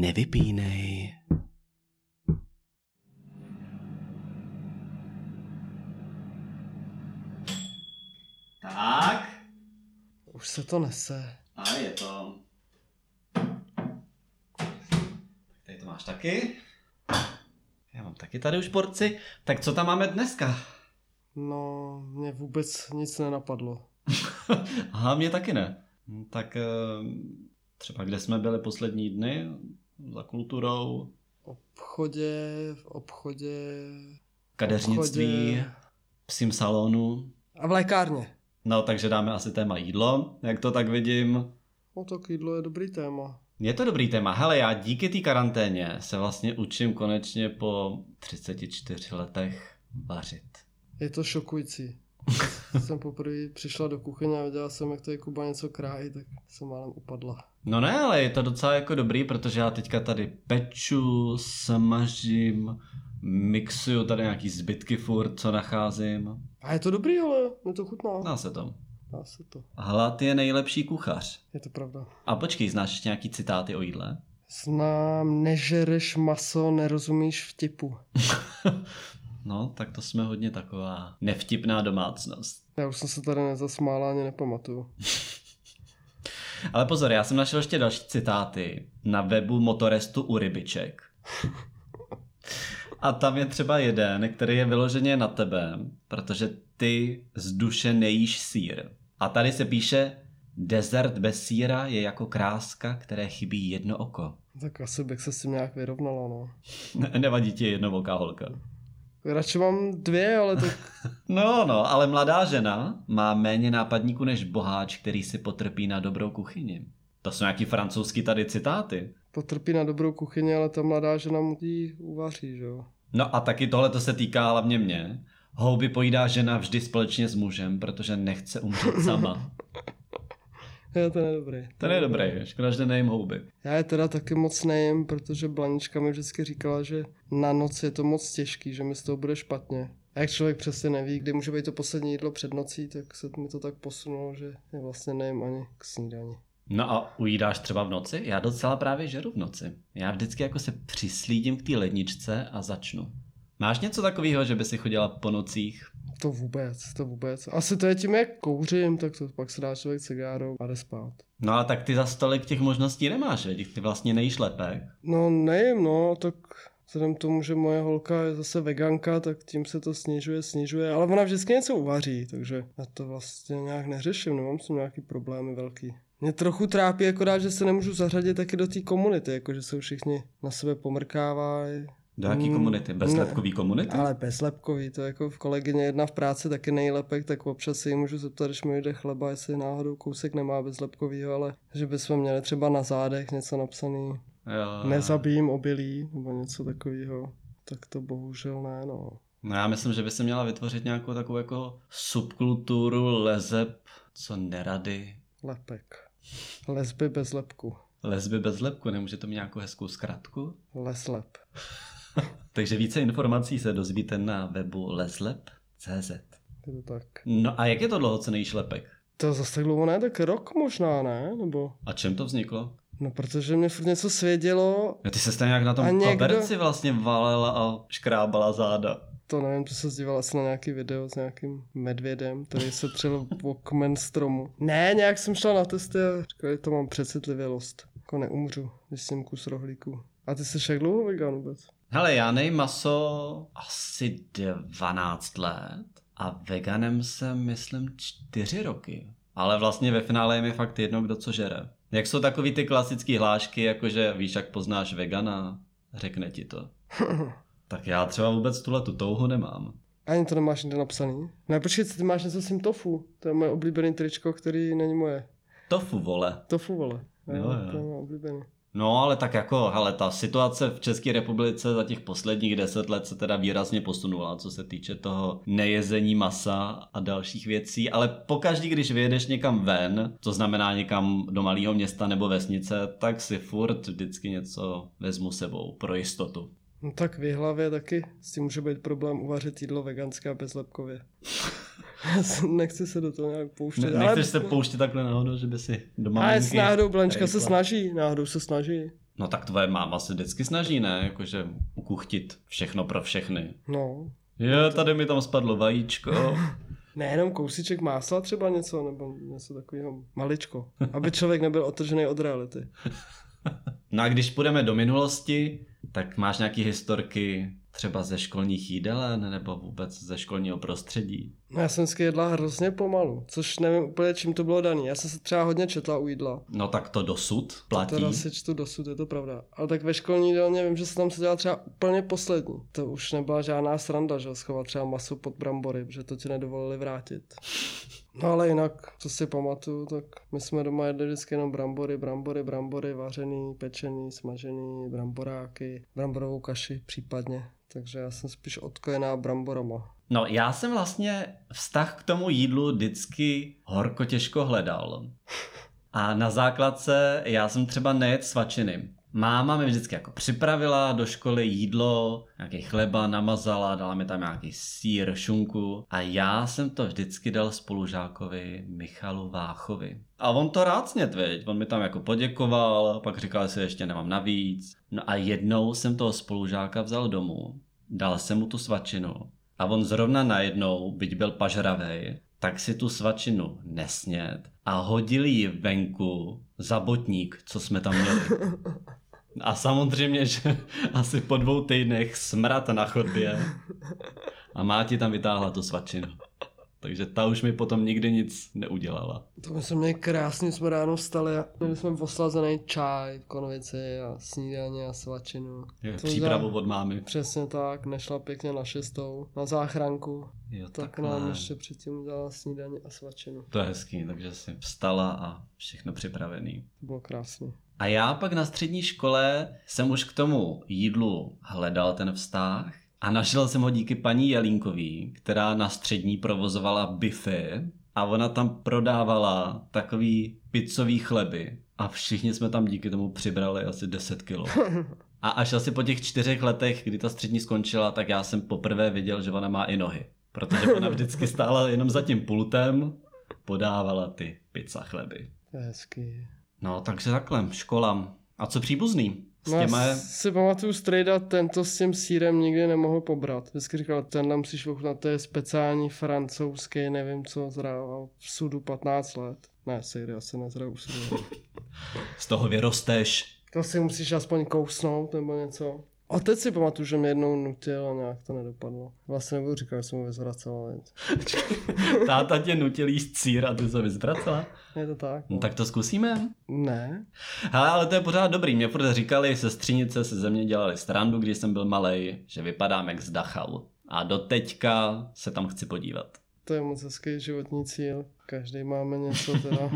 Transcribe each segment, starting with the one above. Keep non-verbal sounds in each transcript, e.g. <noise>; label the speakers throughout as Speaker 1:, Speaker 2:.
Speaker 1: nevypínej. Tak,
Speaker 2: Už se to nese.
Speaker 1: a je to. Tak tady to máš taky. Já mám taky tady už porci. Tak co tam máme dneska?
Speaker 2: No, mě vůbec nic nenapadlo. <laughs>
Speaker 1: Aha, mě taky ne. Hm, Tak eh, třeba kde jsme byli poslední dny? Za kulturou,
Speaker 2: V obchodě, v obchodě...
Speaker 1: kadeřnictví,
Speaker 2: obchodě.
Speaker 1: psím salonu.
Speaker 2: A v lékárně.
Speaker 1: No, takže dáme asi téma jídlo, jak to tak vidím.
Speaker 2: No tak jídlo je dobrý téma.
Speaker 1: Je to dobrý téma. Hele, já díky té karanténě se vlastně učím konečně po 34 letech vařit.
Speaker 2: Je to šokující. <laughs> jsem poprvé přišla do kuchyně a viděla jsem, jak tady Kuba něco krájí, tak jsem málem upadla.
Speaker 1: No ne, ale je to docela jako dobrý, protože já teďka tady peču, smažím, mixuju tady nějaký zbytky furt, co nacházím.
Speaker 2: A je to dobrý, ale mě to chutná.
Speaker 1: Dá se to.
Speaker 2: Dá se to.
Speaker 1: Hlad je nejlepší kuchař.
Speaker 2: Je to pravda.
Speaker 1: A počkej, znáš nějaký citáty o jídle?
Speaker 2: Znám, nežereš maso, nerozumíš vtipu. <laughs>
Speaker 1: No, tak to jsme hodně taková nevtipná domácnost.
Speaker 2: Já už jsem se tady nezasmála, ani nepamatuju. <laughs>
Speaker 1: Ale pozor, já jsem našel ještě další citáty na webu Motorestu u rybiček. A tam je třeba jeden, který je vyloženě na tebe, protože ty z duše nejíš sír. A tady se píše, desert bez síra je jako kráska, které chybí jedno oko.
Speaker 2: Tak asi bych se s tím nějak vyrovnala, no.
Speaker 1: Ne- Nevadí ti jednovoká holka.
Speaker 2: Radši mám dvě, ale tak <laughs>
Speaker 1: No, no, ale mladá žena má méně nápadníků než boháč, který si potrpí na dobrou kuchyni. To jsou nějaký francouzský tady citáty.
Speaker 2: potrpí na dobrou kuchyni, ale ta mladá žena mu ji uvaří, že jo.
Speaker 1: No a taky tohle to se týká hlavně mě. Houby pojídá žena vždy společně s mužem, protože nechce umřít sama. <laughs>
Speaker 2: Jo, to je dobrý.
Speaker 1: To je dobrý, škoda, že nejím houby.
Speaker 2: Já je teda taky moc nejím, protože Blanička mi vždycky říkala, že na noc je to moc těžký, že mi z toho bude špatně. A jak člověk přesně neví, kdy může být to poslední jídlo před nocí, tak se mi to tak posunulo, že je vlastně nejím ani k snídani.
Speaker 1: No a ujídáš třeba v noci? Já docela právě žeru v noci. Já vždycky jako se přislídím k té ledničce a začnu. Máš něco takového, že by si chodila po nocích?
Speaker 2: To vůbec, to vůbec. Asi to je tím, jak kouřím, tak to pak se dá člověk cigárou a jde spát.
Speaker 1: No a tak ty za stolik těch možností nemáš, veď? Ty vlastně nejíš lepek.
Speaker 2: No nejím, no, tak vzhledem tomu, že moje holka je zase veganka, tak tím se to snižuje, snižuje, ale ona vždycky něco uvaří, takže já to vlastně nějak neřeším, nemám s tím nějaký problémy velký. Mě trochu trápí akorát, že se nemůžu zařadit taky do té komunity, jakože jsou všichni na sebe pomrkávají.
Speaker 1: Do jaký
Speaker 2: Mm,
Speaker 1: komunity? Bezlepkový komunity?
Speaker 2: Ale bezlepkový, to jako v kolegyně jedna v práci taky nejlepek, tak občas si ji můžu zeptat, když mi jde chleba, jestli náhodou kousek nemá bezlepkovýho, ale že bychom měli třeba na zádech něco napsaný,
Speaker 1: Jo.
Speaker 2: nezabijím obilí, nebo něco takového, tak to bohužel ne, no.
Speaker 1: No já myslím, že by se měla vytvořit nějakou takovou jako subkulturu lezeb, co nerady.
Speaker 2: Lepek. Lesby bez lepku.
Speaker 1: Lesby bez lepku, nemůže to mít nějakou hezkou zkratku?
Speaker 2: Leslep. <laughs>
Speaker 1: Takže více informací se dozvíte na webu leslep.cz.
Speaker 2: Je to tak.
Speaker 1: No a jak je to dlouho, co nejíš lepek?
Speaker 2: To zase tak dlouho ne, tak rok možná, ne? Nebo...
Speaker 1: A čem to vzniklo?
Speaker 2: No protože mě furt něco svědělo,
Speaker 1: Jo, ty se stejně jak na tom
Speaker 2: A někdo-
Speaker 1: koberci vlastně valela a škrábala záda.
Speaker 2: to nevím, to se díval asi na nějaký video s nějakým medvědem, který se třel o kmen stromu. Ne, nějak jsem šla na testy a říkali, to mám přecitlivělost. Jako neumřu, když jsem kus rohlíku. A ty jsi jak dlouho vegan vůbec?
Speaker 1: Hele, já nejím maso asi 12 let a veganem jsem, myslím, 4 roky. Ale vlastně ve finále je mi fakt jedno, kdo co žere. Jak jsou takový ty klasické hlášky, jakože víš, jak poznáš vegana, řekne ti to. <laughs> tak já třeba vůbec tuhle tu touhu nemám.
Speaker 2: Ani to nemáš nikde napsaný. Ne, počkej, ty máš něco s tím tofu. To je moje oblíbený tričko, který není moje.
Speaker 1: Tofu, vole.
Speaker 2: Tofu, vole.
Speaker 1: Jo, jo.
Speaker 2: To je moje oblíbený.
Speaker 1: No, ale tak jako, hele, ta situace v České republice za těch posledních deset let se teda výrazně posunula, co se týče toho nejezení masa a dalších věcí, ale pokaždý, když vyjedeš někam ven, to znamená někam do malého města nebo vesnice, tak si furt vždycky něco vezmu sebou pro jistotu.
Speaker 2: No tak v hlavě taky s tím může být problém uvařit jídlo veganské a bezlepkově. <laughs> Nechci se do toho nějak pouštět.
Speaker 1: Ne, nechceš se pouštět takhle náhodou, že by si doma
Speaker 2: Ale s náhodou Blančka se snaží, náhodou se snaží.
Speaker 1: No tak tvoje máma se vždycky snaží, ne? Jakože ukuchtit všechno pro všechny.
Speaker 2: No,
Speaker 1: Jo, tady mi tam spadlo vajíčko. <laughs>
Speaker 2: nejenom kousíček másla třeba něco, nebo něco takového maličko. Aby člověk nebyl otržený od reality. <laughs>
Speaker 1: No a když půjdeme do minulosti, tak máš nějaký historky třeba ze školních jídelen nebo vůbec ze školního prostředí?
Speaker 2: No já jsem vždycky jedla hrozně pomalu, což nevím úplně čím to bylo daný. Já jsem se třeba hodně četla u jídla.
Speaker 1: No tak to dosud platí.
Speaker 2: Teda si čtu dosud, je to pravda. Ale tak ve školní jídelně vím, že se tam seděla třeba úplně poslední. To už nebyla žádná sranda, že schovat třeba maso pod brambory, protože to ti nedovolili vrátit. No ale jinak, co si pamatuju, tak my jsme doma jedli vždycky jenom brambory, brambory, brambory, vařený, pečený, smažený, bramboráky, bramborovou kaši případně. Takže já jsem spíš odkojená bramborama.
Speaker 1: No já jsem vlastně vztah k tomu jídlu vždycky horko těžko hledal. A na základce já jsem třeba nejet svačiny. Máma mi vždycky jako připravila do školy jídlo, nějaký chleba namazala, dala mi tam nějaký sír, šunku a já jsem to vždycky dal spolužákovi Michalu Váchovi. A on to rád snět, viď? On mi tam jako poděkoval, pak říkal, že ještě nemám navíc. No a jednou jsem toho spolužáka vzal domů, dal jsem mu tu svačinu a on zrovna najednou, byť byl pažravej, tak si tu svačinu nesněd a hodil ji venku za botník, co jsme tam měli. <laughs> A samozřejmě, že <laughs> asi po dvou týdnech smrad na chodbě a máti tam vytáhla tu svačinu. Takže ta už mi potom nikdy nic neudělala.
Speaker 2: To my jsme měli krásně, jsme ráno vstali a měli jsme poslazený čaj v konvici a snídaně a svačinu.
Speaker 1: Je,
Speaker 2: To
Speaker 1: přípravu
Speaker 2: za-
Speaker 1: od mámy.
Speaker 2: Přesně tak, nešla pěkně na šestou, na záchranku.
Speaker 1: Jo,
Speaker 2: Tak
Speaker 1: takhle.
Speaker 2: nám ještě předtím udělala snídaně a svačinu.
Speaker 1: To je hezký, takže si vstala a všechno připravený.
Speaker 2: To bylo krásný.
Speaker 1: A já pak na střední škole jsem už k tomu jídlu hledal ten vztah a našel jsem ho díky paní Jelínkový, která na střední provozovala bify a ona tam prodávala takový pizzový chleby a všichni jsme tam díky tomu přibrali asi 10 kilo. <laughs> A až asi po těch čtyřech letech, kdy ta střední skončila, tak já jsem poprvé viděl, že ona má i nohy. Protože ona <laughs> vždycky stála jenom za tím pultem, podávala ty pizza chleby.
Speaker 2: Hezký.
Speaker 1: No, takže takhle, škola. A co příbuzný? S
Speaker 2: No,
Speaker 1: těma
Speaker 2: si pamatuju strejda, tento s tím sírem nikdy nemohl pobrat. Vždycky říkal, tenhle musíš ochutnat, to je speciální francouzský, nevím co, zrával v sudu 15 let. Ne, sejry asi nezrál v sudu. <laughs>
Speaker 1: z toho vyrosteš.
Speaker 2: To si musíš aspoň kousnout nebo něco. A teď si pamatuju, že mě jednou nutil a nějak to nedopadlo. Vlastně nebudu říkat, že jsem mu vyzvracel, ale <laughs>
Speaker 1: Táta tě nutil jíst sír a ty se vyzvracela.
Speaker 2: je to tak.
Speaker 1: No tak to zkusíme.
Speaker 2: Ne,
Speaker 1: Hele, ale to je pořád dobrý. Mě furt říkali, sestřenice se ze mě dělali strandu, když jsem byl malej, že vypadám jak z Dachau. A do teďka se tam chci podívat.
Speaker 2: to je moc hezký životní cíl. Každý máme něco <laughs> teda.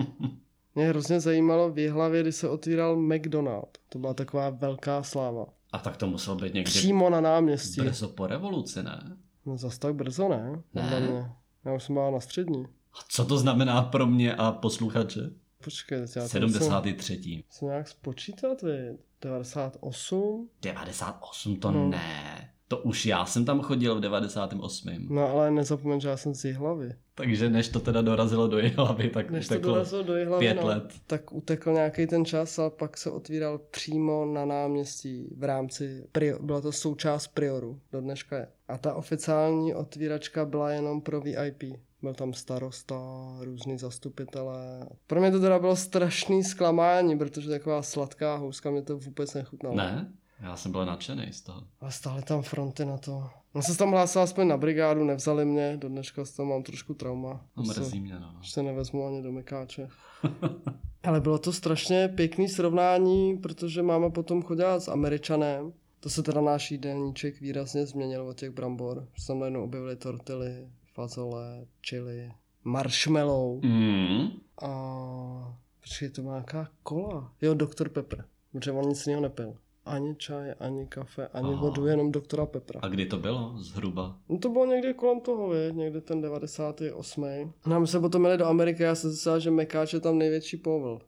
Speaker 2: Mě hrozně zajímalo v hlavě, kdy se otvíral McDonald. To byla taková velká sláva.
Speaker 1: A tak to muselo být někdy
Speaker 2: Přímo na náměstí.
Speaker 1: brzo po revoluci, ne?
Speaker 2: No zas tak brzo, ne?
Speaker 1: Ne.
Speaker 2: mě. Já už jsem byla na střední.
Speaker 1: A co to znamená pro mě a posluchače?
Speaker 2: Počkej, já to
Speaker 1: 73.
Speaker 2: musím, musím nějak spočítat, vy. 98?
Speaker 1: 98 to
Speaker 2: No.
Speaker 1: ne. To už já jsem tam chodil v 98.
Speaker 2: No ale nezapomeň, že já jsem z hlavy.
Speaker 1: Takže než to teda dorazilo do hlavy, tak
Speaker 2: Než to
Speaker 1: uteklo
Speaker 2: dorazilo do hlavy,
Speaker 1: pět
Speaker 2: no,
Speaker 1: let.
Speaker 2: tak utekl nějaký ten čas a pak se otvíral přímo na náměstí v rámci, byla to součást Prioru, do dneška je. A ta oficiální otvíračka byla jenom pro VIP. Byl tam starosta, různý zastupitelé. Pro mě to teda bylo strašný zklamání, protože taková sladká houska mě to vůbec nechutnalo.
Speaker 1: Ne? Já jsem byl nadšený z toho.
Speaker 2: A stále tam fronty na to. Jsem se tam hlásil aspoň na brigádu, nevzali mě, do dneška z toho mám trošku trauma.
Speaker 1: No, mrzí mě, no.
Speaker 2: se nevezmu ani do Mekáče. <laughs> Ale bylo to strašně pěkný srovnání, protože máma potom chodila s Američanem. To se teda náš jídelníček výrazně změnil od těch brambor. Že se tam najednou objevily tortily, fazole, chili, marshmallow
Speaker 1: Mm.
Speaker 2: a... Počkej, to má nějaká kola. Jo, Dr. Pepper, protože on nic jiného nepil. Ani čaj, ani kafe, ani
Speaker 1: Aha.
Speaker 2: vodu, jenom doktora Pepra.
Speaker 1: A kdy to bylo? Zhruba.
Speaker 2: No to bylo někdy kolem toho, vě, někdy ten 98. No a my jsme potom jeli do Ameriky, já jsem myslel, že Mekáč je tam největší povol.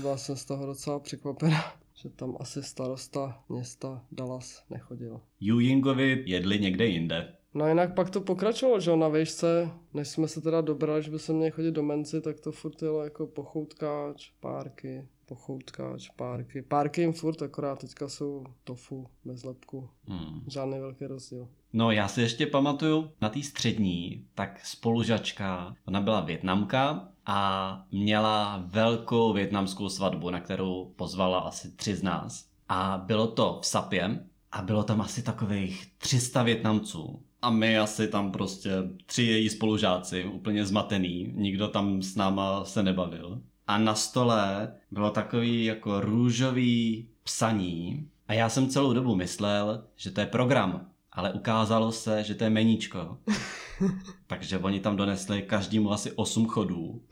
Speaker 2: Byla jsem z toho docela překvapená, <laughs> že tam asi starosta města Dallas nechodil.
Speaker 1: Ewingovi jedli někde jinde.
Speaker 2: No jinak pak to pokračovalo, že na výšce, než jsme se teda dobrali, že by se měli chodit do menci, tak to furt jelo jako pochoutkáč, párky, pochoutkáč, párky. Párky jim furt, akorát teďka jsou tofu, bez lepku.
Speaker 1: Hmm.
Speaker 2: Žádný velký rozdíl.
Speaker 1: No já si ještě pamatuju na té střední, tak spolužačka, ona byla větnamka a měla velkou větnamskou svatbu, na kterou pozvala asi tři z nás. A bylo to v Sapě a bylo tam asi takových 300 Větnamců. A my asi tam prostě tři její spolužáci, úplně zmatený, nikdo tam s náma se nebavil. A na stole bylo takový jako růžový psaní a já jsem celou dobu myslel, že to je program, ale ukázalo se, že to je meníčko. <laughs> Takže oni tam donesli každému asi 8 chodů.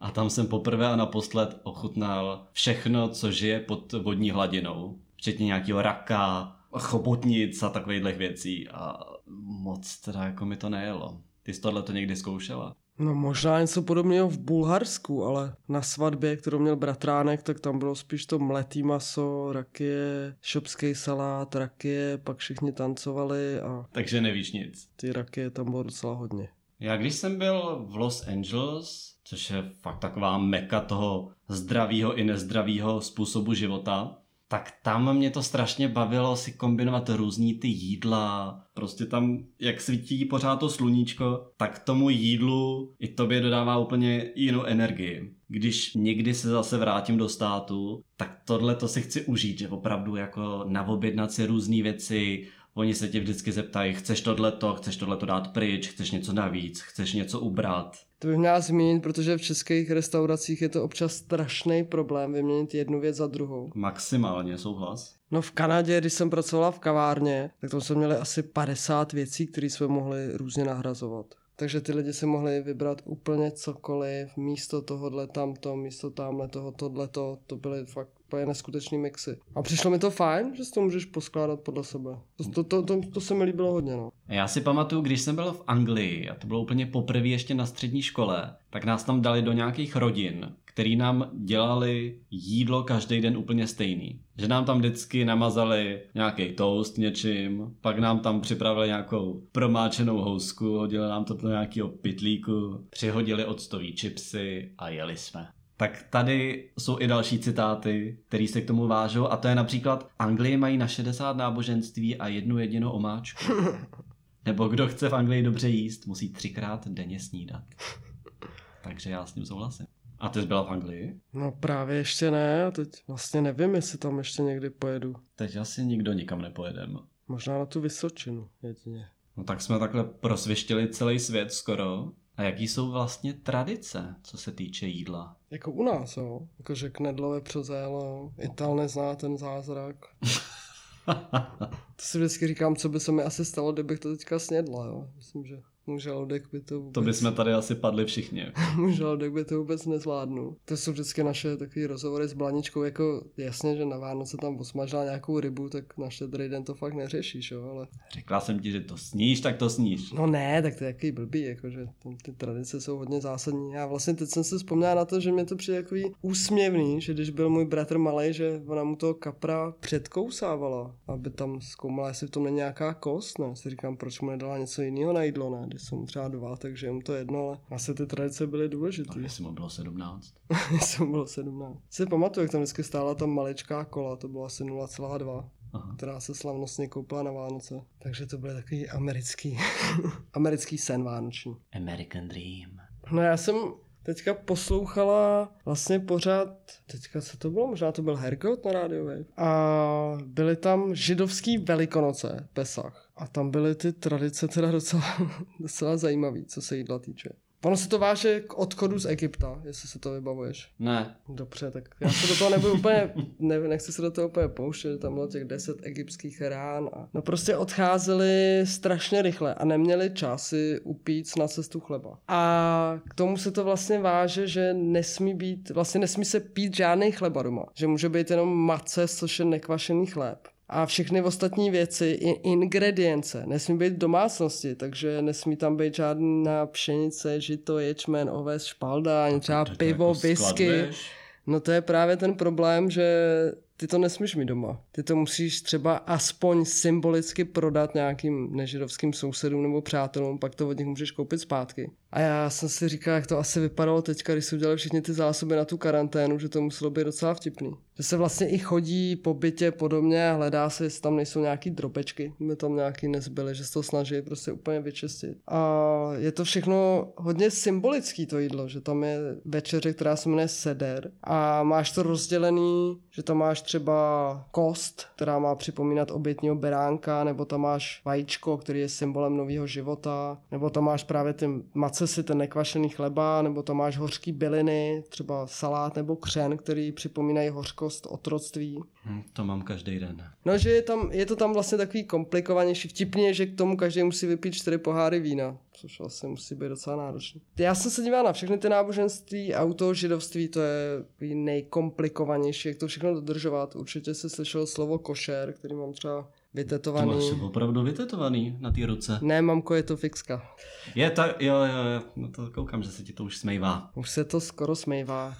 Speaker 1: A tam jsem poprvé a naposled ochutnal všechno, co žije pod vodní hladinou. Včetně nějakého raka, chobotnic a takových věcí. A moc teda jako mi to nejelo. Ty jsi tohle to někdy zkoušela?
Speaker 2: No možná něco podobného v Bulharsku, ale na svatbě, kterou měl bratránek, tak tam bylo spíš to mletý maso, rakie, šopský salát, rakie, pak všichni tancovali a
Speaker 1: Takže nevíš nic.
Speaker 2: ty rakie tam bylo docela hodně.
Speaker 1: Já když jsem byl v Los Angeles, což je fakt taková meka toho zdravého i nezdravého způsobu života, tak tam mě to strašně bavilo si kombinovat různý ty jídla. Prostě tam, jak svítí pořád to sluníčko, tak tomu jídlu i tobě dodává úplně jinou energii. Když někdy se zase vrátím do státu, tak tohle to si chci užít, že opravdu jako navobjednat si různé věci, Oni se tě vždycky zeptají, chceš tohleto, chceš tohleto dát pryč, chceš něco navíc, chceš něco ubrat.
Speaker 2: To bych měla zmínit, protože v českých restauracích je to občas strašný problém vyměnit jednu věc za druhou.
Speaker 1: Maximálně souhlas.
Speaker 2: No v Kanadě, když jsem pracovala v kavárně, tak tam jsme měli asi 50 věcí, které jsme mohli různě nahrazovat. Takže ty lidi si mohli vybrat úplně cokoliv, místo tohohle tamto, místo tamhle toho, tohleto, to byly fakt úplně neskutečný mixy. A přišlo mi to fajn, že si to můžeš poskládat podle sebe. To, to, to, to, se mi líbilo hodně, no.
Speaker 1: Já si pamatuju, když jsem byl v Anglii, a to bylo úplně poprvé ještě na střední škole, tak nás tam dali do nějakých rodin, který nám dělali jídlo každý den úplně stejný. Že nám tam vždycky namazali nějaký toast něčím, pak nám tam připravili nějakou promáčenou housku, hodili nám to do nějakého pitlíku, přihodili octový čipsy a jeli jsme. Tak tady jsou i další citáty, které se k tomu vážou a to je například Anglie mají na 60 náboženství a jednu jedinou omáčku. <laughs> Nebo kdo chce v Anglii dobře jíst, musí třikrát denně snídat. Takže já s ním souhlasím. A ty jsi byla v Anglii?
Speaker 2: No právě ještě ne, a teď vlastně nevím, jestli tam ještě někdy pojedu.
Speaker 1: Teď asi nikdo nikam nepojedem.
Speaker 2: Možná na tu Vysočinu jedině.
Speaker 1: No tak jsme takhle prosvištili celý svět skoro. A jaký jsou vlastně tradice, co se týče jídla?
Speaker 2: Jako u nás, jo. Jakože knedlové přezélo, Ital nezná ten zázrak. <laughs> to si vždycky říkám, co by se mi asi stalo, kdybych to teďka snědla, jo. Myslím, že <laughs> můj žaludek by to vůbec...
Speaker 1: To bychom tady asi padli všichni.
Speaker 2: můj žaludek by to vůbec nezvládnu. To jsou vždycky naše takové rozhovory s Blaničkou, jako jasně, že na Vánoce tam osmažila nějakou rybu, tak na štědrý den to fakt neřešíš, jo, ale...
Speaker 1: Řekla jsem ti, že to sníš, tak to sníš.
Speaker 2: No ne, tak to je jaký blbý, jakože tam ty tradice jsou hodně zásadní. Já vlastně teď jsem si vzpomněla na to, že mě to přijde takový úsměvný, že když byl můj bratr malý, že ona mu toho kapra předkousávala, aby tam zkoumala, jestli v tom není nějaká kost, ne? Si říkám, proč mu nedala něco jiného na jídlo, ne? Když jsem mu třeba dva, takže je mu to jedno, ale asi ty tradice byly důležité.
Speaker 1: No, jestli mu bylo 17. <laughs>
Speaker 2: jsem bylo 17. Si pamatuju, jak tam vždycky stála ta maličká kola, to bylo asi 0,2
Speaker 1: Aha.
Speaker 2: která se slavnostně koupila na Vánoce. Takže to byl takový americký, <laughs> americký sen vánoční.
Speaker 1: American Dream.
Speaker 2: No já jsem teďka poslouchala vlastně pořád, teďka co to bylo, možná to byl Hergot na Wave. A byly tam židovský velikonoce, Pesach. A tam byly ty tradice teda docela, <laughs> docela zajímavý, co se jídla týče. Ono se to váže k odchodu z Egypta, jestli se to vybavuješ.
Speaker 1: Ne.
Speaker 2: Dobře, tak já se do toho nebudu úplně, <laughs> ne, nechci se do toho úplně pouštět, tam bylo těch deset egyptských rán a no prostě odcházeli strašně rychle a neměli čas si upít na cestu chleba. A k tomu se to vlastně váže, že nesmí být, vlastně nesmí se pít žádný chleba doma, že může být jenom mace, což je nekvašený chléb a všechny ostatní věci, i ingredience, nesmí být v domácnosti, takže nesmí tam být žádná pšenice, žito, ječmen, oves, špalda, ani třeba
Speaker 1: To- to
Speaker 2: pivo,
Speaker 1: jako
Speaker 2: whisky.
Speaker 1: skladuješ?
Speaker 2: No to je právě ten problém, že ty to nesmíš mít doma. Ty to musíš třeba aspoň symbolicky prodat nějakým nežidovským sousedům nebo přátelům, pak to od nich můžeš koupit zpátky. A já jsem si říkal, jak to asi vypadalo teďka, když se udělali všichni ty zásoby na tu karanténu, že to muselo být docela vtipný. Že se vlastně i chodí po bytě podobně a hledá se, jestli tam nejsou nějaký dropečky, by tam nějaký nezbyly, že se to snaží prostě úplně vyčistit. A je to všechno hodně symbolický to jídlo, že tam je večeře, která se jmenuje seder a máš to rozdělený, že tam máš třeba kost, která má připomínat obětního beránka, nebo tam máš vajíčko, který je symbolem nového života, nebo tam máš právě ty mace si ten nekvašený chleba, nebo tam máš hořký byliny, třeba salát nebo křen, který připomínají hořkost otroctví.
Speaker 1: Hm, to mám každý den.
Speaker 2: No, že je, tam, je to tam vlastně takový komplikovanější. Vtipně, že k tomu každý musí vypít čtyři poháry vína, což vlastně musí být docela náročný. Já jsem se díval na všechny ty náboženství, auto, židovství, to je nejkomplikovanější, jak to všechno dodržovat. Určitě se slyšel slovo košer, který mám třeba
Speaker 1: To
Speaker 2: vytetovaný.
Speaker 1: máš opravdu vytetovaný na té ruce.
Speaker 2: Ne, mamko, je to fixka.
Speaker 1: Je tak, jo, jo, jo, no to koukám, že se ti to už smejvá.
Speaker 2: Už se to skoro smejvá.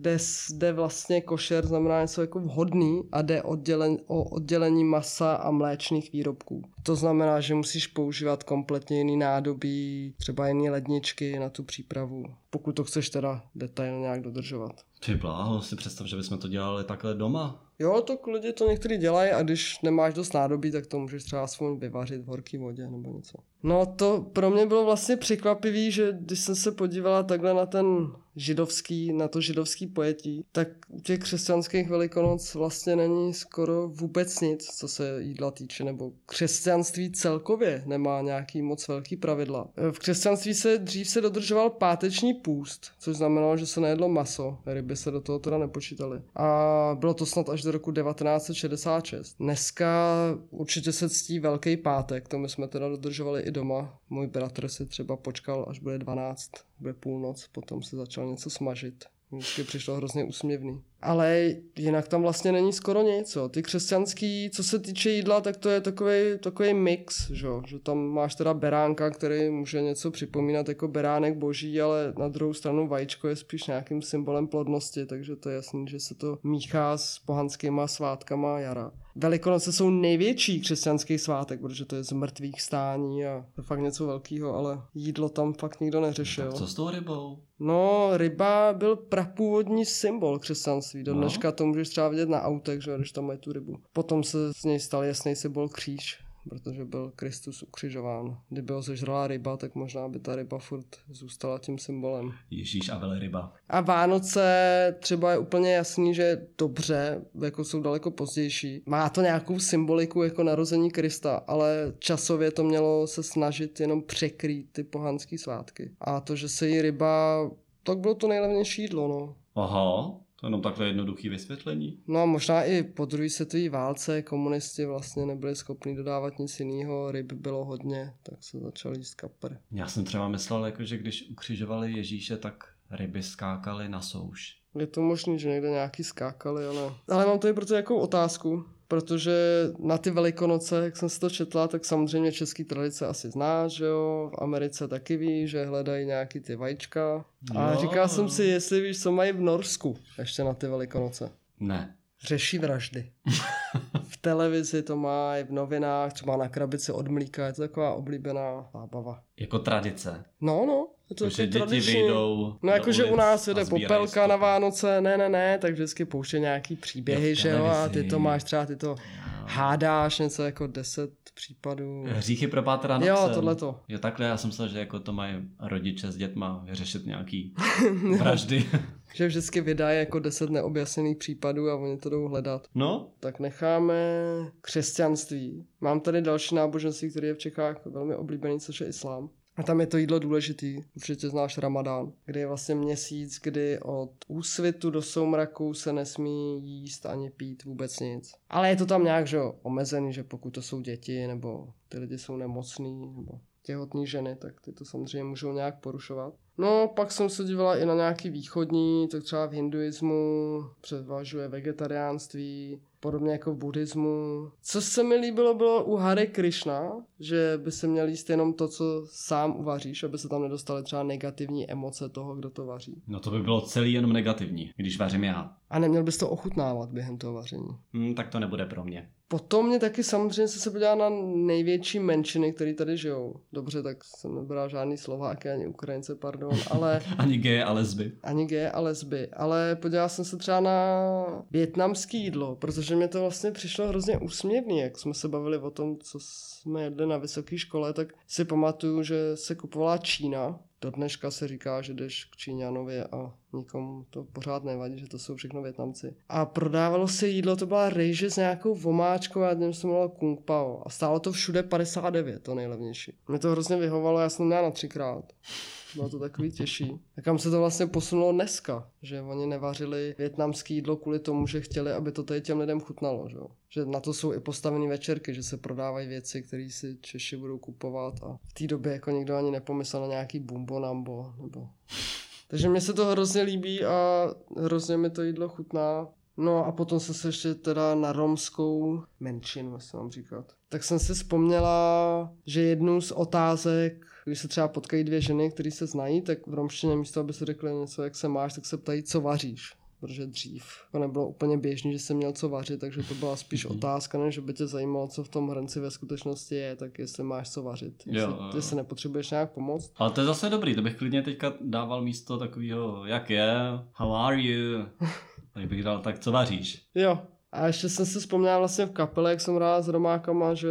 Speaker 2: Kde jde vlastně košer znamená něco jako vhodný a jde oddělen, o oddělení masa a mléčných výrobků. To znamená, že musíš používat kompletně jiný nádobí, třeba jiný ledničky na tu přípravu, pokud to chceš teda detailně nějak dodržovat.
Speaker 1: Ty bláho, si představ, že bychom to dělali takhle doma.
Speaker 2: Jo, to lidi to někteří dělají a když nemáš dost nádobí, tak to můžeš třeba aspoň vyvařit v horké vodě nebo něco. No to pro mě bylo vlastně překvapivý, že když jsem se podívala takhle na ten židovský, na to židovský pojetí, tak u těch křesťanských velikonoc vlastně není skoro vůbec nic, co se jídla týče, nebo křesťanství celkově nemá nějaký moc velký pravidla. V křesťanství se dřív se dodržoval páteční půst, což znamenalo, že se nejedlo maso, ryby se do toho teda nepočítaly. A bylo to snad až do roku 1966. Dneska určitě se ctí Velký pátek, to my jsme teda dodržovali i doma. Můj bratr si třeba počkal, až bude 12, bude půlnoc, potom se začal něco smažit. Vždycky přišlo hrozně úsměvný. Ale jinak tam vlastně není skoro nic. Jo. Ty křesťanský, co se týče jídla, tak to je takový, takový mix, že, že tam máš teda beránka, který může něco připomínat jako beránek boží, ale na druhou stranu vajíčko je spíš nějakým symbolem plodnosti, takže to je jasný, že se to míchá s pohanskýma svátkama jara. Velikonoce jsou největší křesťanský svátek, protože to je z mrtvých stání a to je fakt něco velkého, ale jídlo tam fakt nikdo neřešil.
Speaker 1: Tak co s tou rybou?
Speaker 2: No, ryba byl prapůvodní symbol křesťanství. Do
Speaker 1: No.
Speaker 2: dneška to můžeš třeba vidět na autech, že když tam mají tu rybu. Potom se z něj stal jasný symbol kříž, protože byl Kristus ukřižován. Kdyby ho zežrala ryba, tak možná by ta ryba furt zůstala tím symbolem.
Speaker 1: Ježíš a velryba.
Speaker 2: A Vánoce třeba je úplně jasný, že dobře, jako jsou daleko pozdější. Má to nějakou symboliku jako narození Krista, ale časově to mělo se snažit jenom překrýt ty pohanské svátky. A to, že se jí ryba, tak bylo to nejlevnější jídlo, no.
Speaker 1: Aha, to je jenom takhle jednoduchý vysvětlení.
Speaker 2: No a možná i po druhé světové válce komunisti vlastně nebyli schopni dodávat nic jiného, ryb bylo hodně, tak se začali jíst kapr.
Speaker 1: Já jsem třeba myslel, jako, že když ukřižovali Ježíše, tak ryby skákaly na souš.
Speaker 2: Je to možný, že někde nějaký skákali, ale... Ale mám tady proto nějakou otázku, protože na ty velikonoce, jak jsem si to četla, tak samozřejmě český tradice asi zná, že jo, v Americe taky ví, že hledají nějaký ty vajíčka. A
Speaker 1: Jo.
Speaker 2: říkal jsem si, jestli víš, co mají v Norsku ještě na ty velikonoce.
Speaker 1: Ne.
Speaker 2: Řeší vraždy. <laughs> v televizi to má, v novinách, třeba na krabici od mlíka, je to taková oblíbená zábava.
Speaker 1: Jako tradice.
Speaker 2: No, no, je to
Speaker 1: To,
Speaker 2: takový
Speaker 1: děti
Speaker 2: tradiční.
Speaker 1: vyjdou
Speaker 2: No jakože u nás jede popelka na. Vánoce, ne, ne, ne, tak vždycky pouště nějaký příběhy, že jo, a ty to máš třeba, ty to hádáš něco jako 10 případů.
Speaker 1: Hříchy pro pátra
Speaker 2: Jo, tohleto.
Speaker 1: Jo, takhle já jsem myslel, že jako to mají rodiče s dětma vyřešit nějaký <laughs> vraždy.
Speaker 2: Že vždycky vydají jako 10 neobjasněných případů a oni to jdou hledat.
Speaker 1: No,
Speaker 2: Tak necháme křesťanství. Mám tady další náboženství, který je v Čechách velmi oblíbený, což je islám. A tam je to jídlo důležitý, určitě znáš Ramadán, kdy je vlastně měsíc, kdy od úsvitu do soumraku se nesmí jíst ani pít vůbec nic. Ale je to tam nějak, že omezený, že pokud to jsou děti, nebo ty lidi jsou nemocní, nebo těhotní ženy, tak ty to samozřejmě můžou nějak porušovat. No, pak jsem se dívala i na nějaký východní, tak třeba v hinduismu převažuje vegetariánství, Podobně jako v buddhismu. Co se mi líbilo, bylo u Hare Krishna, že by se měl jíst jenom to, co sám uvaříš, aby se tam nedostaly třeba negativní emoce toho, kdo to vaří.
Speaker 1: No to by bylo celý jenom negativní, když vařím já.
Speaker 2: A neměl bys to ochutnávat během toho vaření.
Speaker 1: Hmm, tak to nebude pro mě.
Speaker 2: Potom mě taky samozřejmě se, se podívá na největší menšiny, které tady žijou. Dobře, tak jsem nebral žádný Slováky ani Ukrajince, pardon, <laughs> ale
Speaker 1: Ani geje a lesby.
Speaker 2: ani geje a lesby. Ale podíval jsem se třeba na větnamský jídlo, protože mě to vlastně přišlo hrozně úsměvný, jak jsme se bavili o tom, co jsme jedli na vysoké škole, tak si pamatuju, že se kupovala Čína. Do dneška se říká, že jdeš k Číňanovi a nikomu to pořád nevadí, že to jsou všechno Větnamci. A prodávalo se jídlo, to byla rejže s nějakou vomáčkou a tím se jmenovalo Kung Pao. A stálo to všude 59, to nejlevnější. Mě to hrozně vyhovalo, já jsem to měl na třikrát. Bylo to takový těžší. A kam se to vlastně posunulo dneska? Že oni nevařili větnamský jídlo kvůli tomu, že chtěli, aby to tady těm lidem chutnalo. Že, že na to jsou i postavené večerky, že se prodávají věci, které si Češi budou kupovat a v té době jako nikdo ani nepomyslel na nějaký bumbo nambo nebo... Takže mně se to hrozně líbí a hrozně mi to jídlo chutná. No a potom jsem se ještě teda na romskou menšinu, jestli mám říkat. Tak jsem si vzpomněla, že jednu z otázek, když se třeba potkají dvě ženy, které se znají, tak v romštině místo, aby se řekli něco, jak se máš, tak se ptají, co vaříš. Protože dřív to nebylo úplně běžné, že jsem měl co vařit, takže to byla spíš
Speaker 1: Mhm.
Speaker 2: otázka, než že by tě zajímalo, co v tom hrnci ve skutečnosti je, tak jestli máš co vařit.
Speaker 1: Jo,
Speaker 2: Jestli,
Speaker 1: jo, jo.
Speaker 2: jestli nepotřebuješ nějak pomoct.
Speaker 1: Ale to je zase dobrý, to bych klidně teďka dával místo takového, jak je, how are you? <laughs> Tak bych dal, tak co vaříš?
Speaker 2: Jo. A ještě jsem si vzpomněl vlastně v kapele, jak jsem hrál s Romákama, že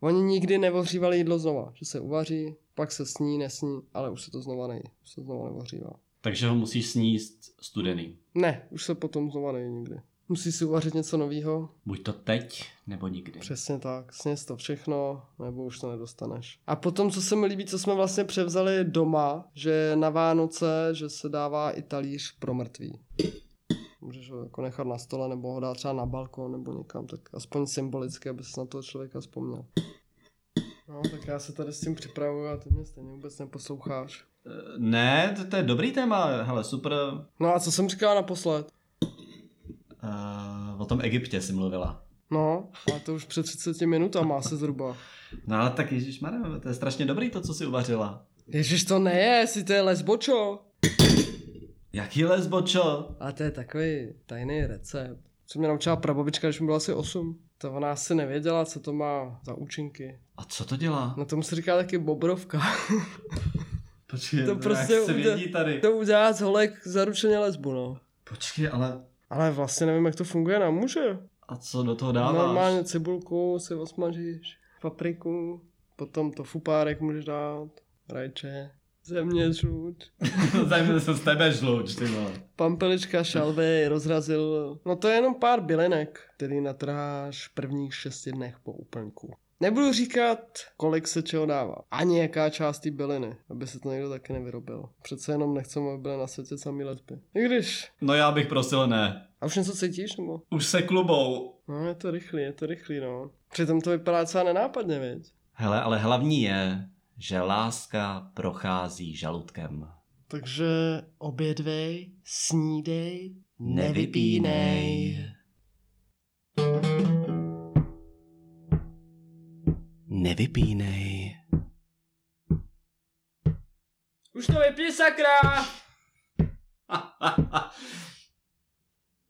Speaker 2: oni nikdy nevohřívali jídlo znova. Že se uvaří, pak se sní, nesní, ale už se to znova nejí. Už se znova nevohřívá.
Speaker 1: Takže ho musíš sníst studený.
Speaker 2: Ne, už se potom znova nejí nikdy. Musí si uvařit něco nového.
Speaker 1: Buď to teď, nebo nikdy.
Speaker 2: Přesně tak. Sněz to všechno, nebo už to nedostaneš. A potom, co se mi líbí, co jsme vlastně převzali doma, že na Vánoce, že se dává i talíř pro mrtvý. Můžeš ho jako nechat na stole, nebo ho dát třeba na balkon, nebo někam, tak aspoň symbolicky, aby se na toho člověka vzpomněl. No, tak já se tady s tím připravuju a ty mě stejně vůbec neposloucháš.
Speaker 1: Eh, Ne, to, to je dobrý téma, hele, super.
Speaker 2: No a co jsem říkal naposled?
Speaker 1: Uh, o tom Egyptě si mluvila.
Speaker 2: No, a to už před 30 minutama asi zhruba. <laughs>
Speaker 1: No ale tak Ježíš to je strašně dobrý to, co si uvařila.
Speaker 2: Ježiš, to neje, jestli to je lesbočo.
Speaker 1: Jaký lesbočo?
Speaker 2: A to je takový tajný recept. Co mě naučila prababička, když mi bylo asi 8. To ona asi nevěděla, co to má za účinky.
Speaker 1: A co to dělá?
Speaker 2: No tomu se říká taky bobrovka. <laughs>
Speaker 1: Počkej,
Speaker 2: to
Speaker 1: jak
Speaker 2: prostě
Speaker 1: se
Speaker 2: udělá-
Speaker 1: vědí tady.
Speaker 2: to udělá z holek zaručeně lesbu, no.
Speaker 1: Počkej, ale
Speaker 2: Ale vlastně nevím, jak to funguje na muže.
Speaker 1: a co do toho dáváš?
Speaker 2: Normálně cibulku si osmažíš, papriku, potom to fupárek můžeš dát, rajče, země, žluč, <laughs>
Speaker 1: Zajímavé se z tebe žluč, ty vole.
Speaker 2: pampelička, šalvy, rozrazil. No to je jenom pár bylinek, který natrháš v prvních šesti dnech po úplňku. Nebudu říkat, kolik se čeho dává. Ani jaká část té byliny, aby se to někdo taky nevyrobil. Přece jenom nechceme, aby byly na světě samý lesby. I když.
Speaker 1: No já bych prosil ne.
Speaker 2: A už něco cítíš, nebo?
Speaker 1: Už se klubou.
Speaker 2: No, je to rychlý, je to rychlý, no. Přitom to vypadá docela nenápadně, viď?
Speaker 1: Hele, ale hlavní je, že láska prochází žaludkem.
Speaker 2: Takže obědvej, snídej,
Speaker 1: Nevypínej. Nevypínej.
Speaker 2: Už to vypí, sakra! <laughs>